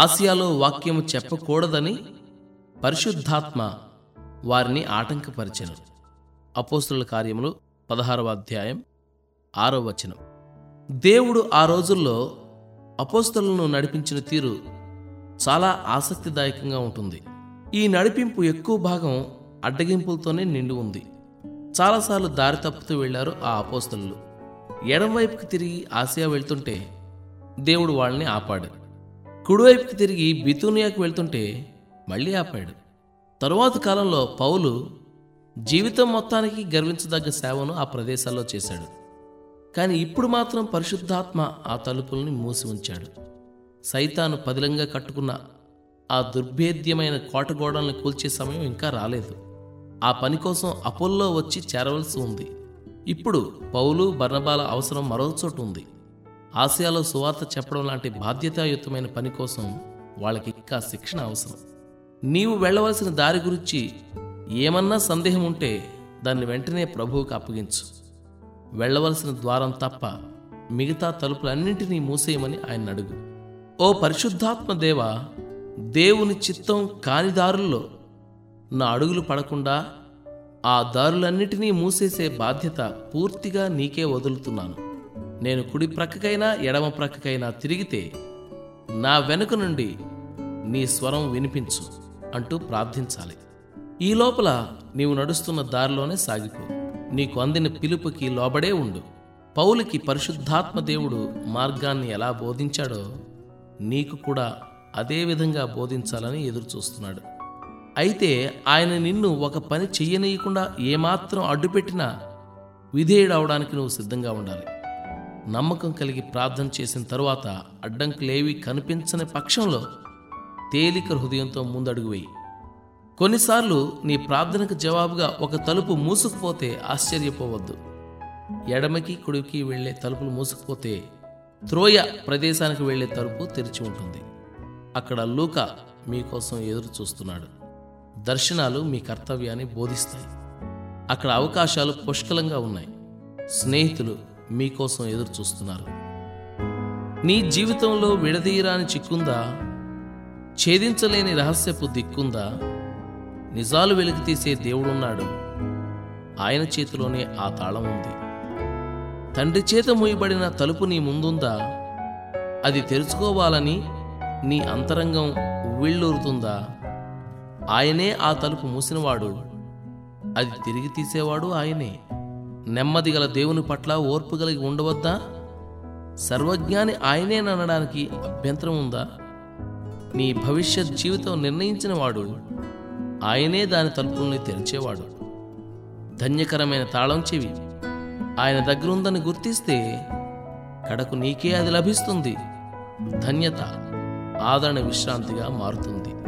ఆసియాలో వాక్యము చెప్పకూడదని పరిశుద్ధాత్మ వారిని ఆటంకపరిచెను. అపోస్తుల కార్యములు పదహారవ అధ్యాయం ఆరో వచనం. దేవుడు ఆ రోజుల్లో అపోస్తులను నడిపించిన తీరు చాలా ఆసక్తిదాయకంగా ఉంటుంది. ఈ నడిపింపు ఎక్కువ భాగం అడ్డగింపులతోనే నిండి ఉంది. చాలాసార్లు దారి తప్పుతూ వెళ్ళారు ఆ అపోస్తులు ఎడంవైపుకి తిరిగి ఆసియా వెళ్తుంటే దేవుడు వాళ్ళని ఆపాడు. కుడివైపుకి తిరిగి బితూనియాకు వెళ్తుంటే మళ్ళీ ఆపాడు. తరువాత కాలంలో పౌలు జీవితం మొత్తానికి గర్వించదగ్గ సేవను ఆ ప్రదేశాల్లో చేశాడు. కానీ ఇప్పుడు మాత్రం పరిశుద్ధాత్మ ఆ తలుపుల్ని మూసి ఉంచాడు. సైతాను పదిలంగా కట్టుకున్న ఆ దుర్భేద్యమైన కోటగోడల్ని కూల్చే సమయం ఇంకా రాలేదు. ఆ పని కోసం అపోల్లో వచ్చి చేరవలసి ఉంది. ఇప్పుడు పౌలు బర్ణబాల అవసరం మరో చోటు ఉంది. ఆసియాలో సువార్త చెప్పడం లాంటి బాధ్యతాయుతమైన పని కోసం వాళ్ళకి ఇంకా శిక్షణ అవసరం. నీవు వెళ్ళవలసిన దారి గురించి ఏమన్నా సందేహం ఉంటే దాన్ని వెంటనే ప్రభువుకు అప్పగించు. వెళ్ళవలసిన ద్వారం తప్ప మిగతా తలుపులన్నింటినీ మూసేయమని ఆయన అడుగు. ఓ పరిశుద్ధాత్మ దేవ దేవుని చిత్తం కాని దారుల్లో నా అడుగులు పడకుండా ఆ దారులన్నిటినీ మూసేసే బాధ్యత పూర్తిగా నీకే వదులుతున్నాను. నేను కుడి ప్రక్కకైనా ఎడమ ప్రక్కకైనా తిరిగితే నా వెనుక నుండి నీ స్వరం వినిపించు అంటూ ప్రార్థించాలి. ఈ లోపల నీవు నడుస్తున్న దారిలోనే సాగిపో. నీకు అందిన పిలుపుకి లోబడే ఉండు. పౌలుకి పరిశుద్ధాత్మ దేవుడు మార్గాన్ని ఎలా బోధించాడో నీకు కూడా అదే విధంగా బోధించాలని ఎదురుచూస్తున్నాడు. అయితే ఆయన నిన్ను ఒక పని చెయ్యనీయకుండా ఏమాత్రం అడ్డుపెట్టినా విధేయుడవడానికి నువ్వు సిద్ధంగా ఉండాలి. నమ్మకం కలిగి ప్రార్థన చేసిన తరువాత అడ్డంకులేవి కనిపించని పక్షంలో తేలిక హృదయంతో ముందడుగు వేయి కొన్నిసార్లు నీ ప్రార్థనకు జవాబుగా ఒక తలుపు మూసుకుపోతే ఆశ్చర్యపోవద్దు. ఎడమకి కుడికి వెళ్ళే తలుపులు మూసుకుపోతే త్రోయ ప్రదేశానికి వెళ్ళే తలుపు తెరిచి ఉంటుంది. అక్కడ లూక మీకోసం ఎదురు చూస్తున్నాడు దర్శనాలు మీ కర్తవ్యాన్ని బోధిస్తాయి. అక్కడ అవకాశాలు పుష్కలంగా ఉన్నాయి. స్నేహితులు మీకోసం ఎదురు చూస్తున్నారు. నీ జీవితంలో విడదీయరాని చిక్కుందా? ఛేదించలేని రహస్యపు దిక్కుందా? నిజాలు వెలికి తీసే దేవుడున్నాడు. ఆయన చేతిలోనే ఆ తాళం ఉంది. తండ్రి చేత మూయబడిన తలుపు నీ ముందుందా? అది తెరుచుకోవాలని నీ అంతరంగం ఉవ్విళ్ళూరుతుందా? ఆయనే ఆ తలుపు మూసినవాడు. అది తిరిగి తీసేవాడు ఆయనే. నెమ్మది గల దేవుని పట్ల ఓర్పు కలిగి ఉండవద్దా? సర్వజ్ఞాని ఆయనేననడానికి అభ్యంతరం ఉందా? నీ భవిష్యత్ జీవితం నిర్ణయించిన వాడు ఆయనే దాని తలుపుల్ని తెరిచేవాడు. ధన్యకరమైన తాళం చెవి ఆయన దగ్గరుందని గుర్తిస్తే కడకు నీకే అది లభిస్తుంది. ధన్యత ఆదరణ విశ్రాంతిగా మారుతుంది.